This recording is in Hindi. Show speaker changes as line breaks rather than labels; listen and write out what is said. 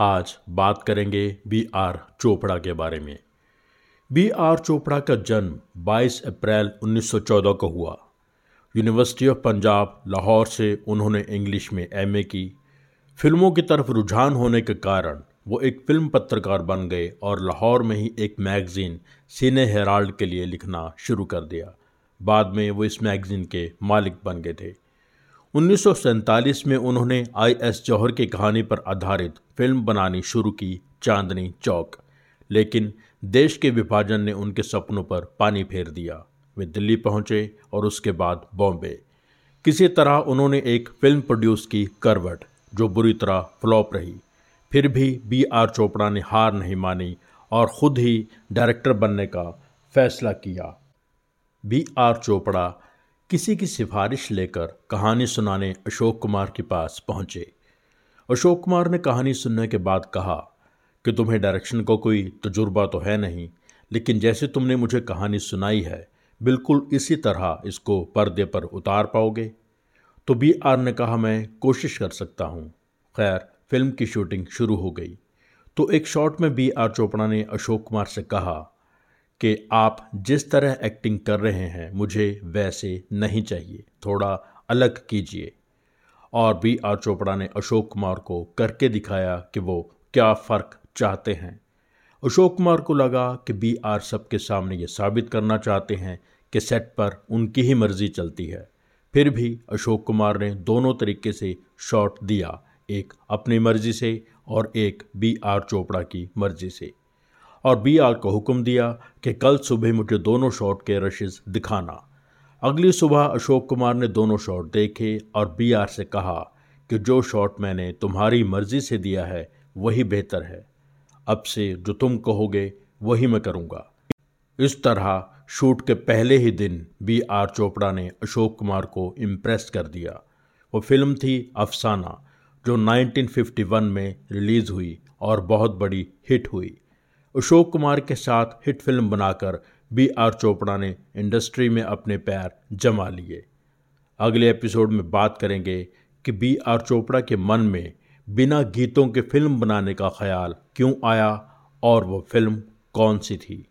आज बात करेंगे बी आर चोपड़ा के बारे में। बी आर चोपड़ा का जन्म 22 अप्रैल 1914 को हुआ। यूनिवर्सिटी ऑफ़ पंजाब लाहौर से उन्होंने इंग्लिश में एमए की। फ़िल्मों की तरफ़ रुझान होने के कारण वो एक फ़िल्म पत्रकार बन गए और लाहौर में ही एक मैगज़ीन सीने हेराल्ड के लिए लिखना शुरू कर दिया। बाद में वो इस मैगज़ीन के मालिक बन गए थे। उन्नीस सौ सैंतालीस में उन्होंने आई एस जौहर की कहानी पर आधारित फ़िल्म बनानी शुरू की चांदनी चौक, लेकिन देश के विभाजन ने उनके सपनों पर पानी फेर दिया। वे दिल्ली पहुँचे और उसके बाद बॉम्बे। किसी तरह उन्होंने एक फ़िल्म प्रोड्यूस की करवट, जो बुरी तरह फ्लॉप रही। फिर भी बी आर चोपड़ा ने हार नहीं मानी और ख़ुद ही डायरेक्टर बनने का फैसला किया। बी आर चोपड़ा किसी की सिफारिश लेकर कहानी सुनाने अशोक कुमार के पास पहुँचे। अशोक कुमार ने कहानी सुनने के बाद कहा कि तुम्हें डायरेक्शन को कोई तजुर्बा तो है नहीं, लेकिन जैसे तुमने मुझे कहानी सुनाई है, बिल्कुल इसी तरह इसको पर्दे पर उतार पाओगे। तो बी आर ने कहा, मैं कोशिश कर सकता हूँ। खैर, फ़िल्म की शूटिंग शुरू हो गई। तो एक शॉट में बी आर चोपड़ा ने अशोक कुमार से कहा कि आप जिस तरह एक्टिंग कर रहे हैं, मुझे वैसे नहीं चाहिए। थोड़ा अलग कीजिए। और बी आर चोपड़ा ने अशोक कुमार को करके दिखाया कि वो क्या फ़र्क चाहते हैं। अशोक कुमार को लगा कि बी आर सबके सामने ये साबित करना चाहते हैं कि सेट पर उनकी ही मर्ज़ी चलती है। फिर भी अशोक कुमार ने दोनों तरीके से शॉट दिया, एक अपनी मर्ज़ी से और एक बी आर चोपड़ा की मर्ज़ी से। और बी आर को हुक्म दिया कि कल सुबह मुझे दोनों शॉट के रशेज दिखाना। अगली सुबह अशोक कुमार ने दोनों शॉट देखे और बी आर से कहा कि जो शॉट मैंने तुम्हारी मर्ज़ी से दिया है, वही बेहतर है। अब से जो तुम कहोगे, वही मैं करूँगा। इस तरह शूट के पहले ही दिन बी आर चोपड़ा ने अशोक कुमार को इम्प्रेस कर दिया। वो फ़िल्म थी अफसाना, जो 1951 में रिलीज़ हुई और बहुत बड़ी हिट हुई। अशोक कुमार के साथ हिट फ़िल्म बनाकर बी आर चोपड़ा ने इंडस्ट्री में अपने पैर जमा लिए। अगले एपिसोड में बात करेंगे कि बी आर चोपड़ा के मन में बिना गीतों के फ़िल्म बनाने का ख्याल क्यों आया और वो फ़िल्म कौन सी थी।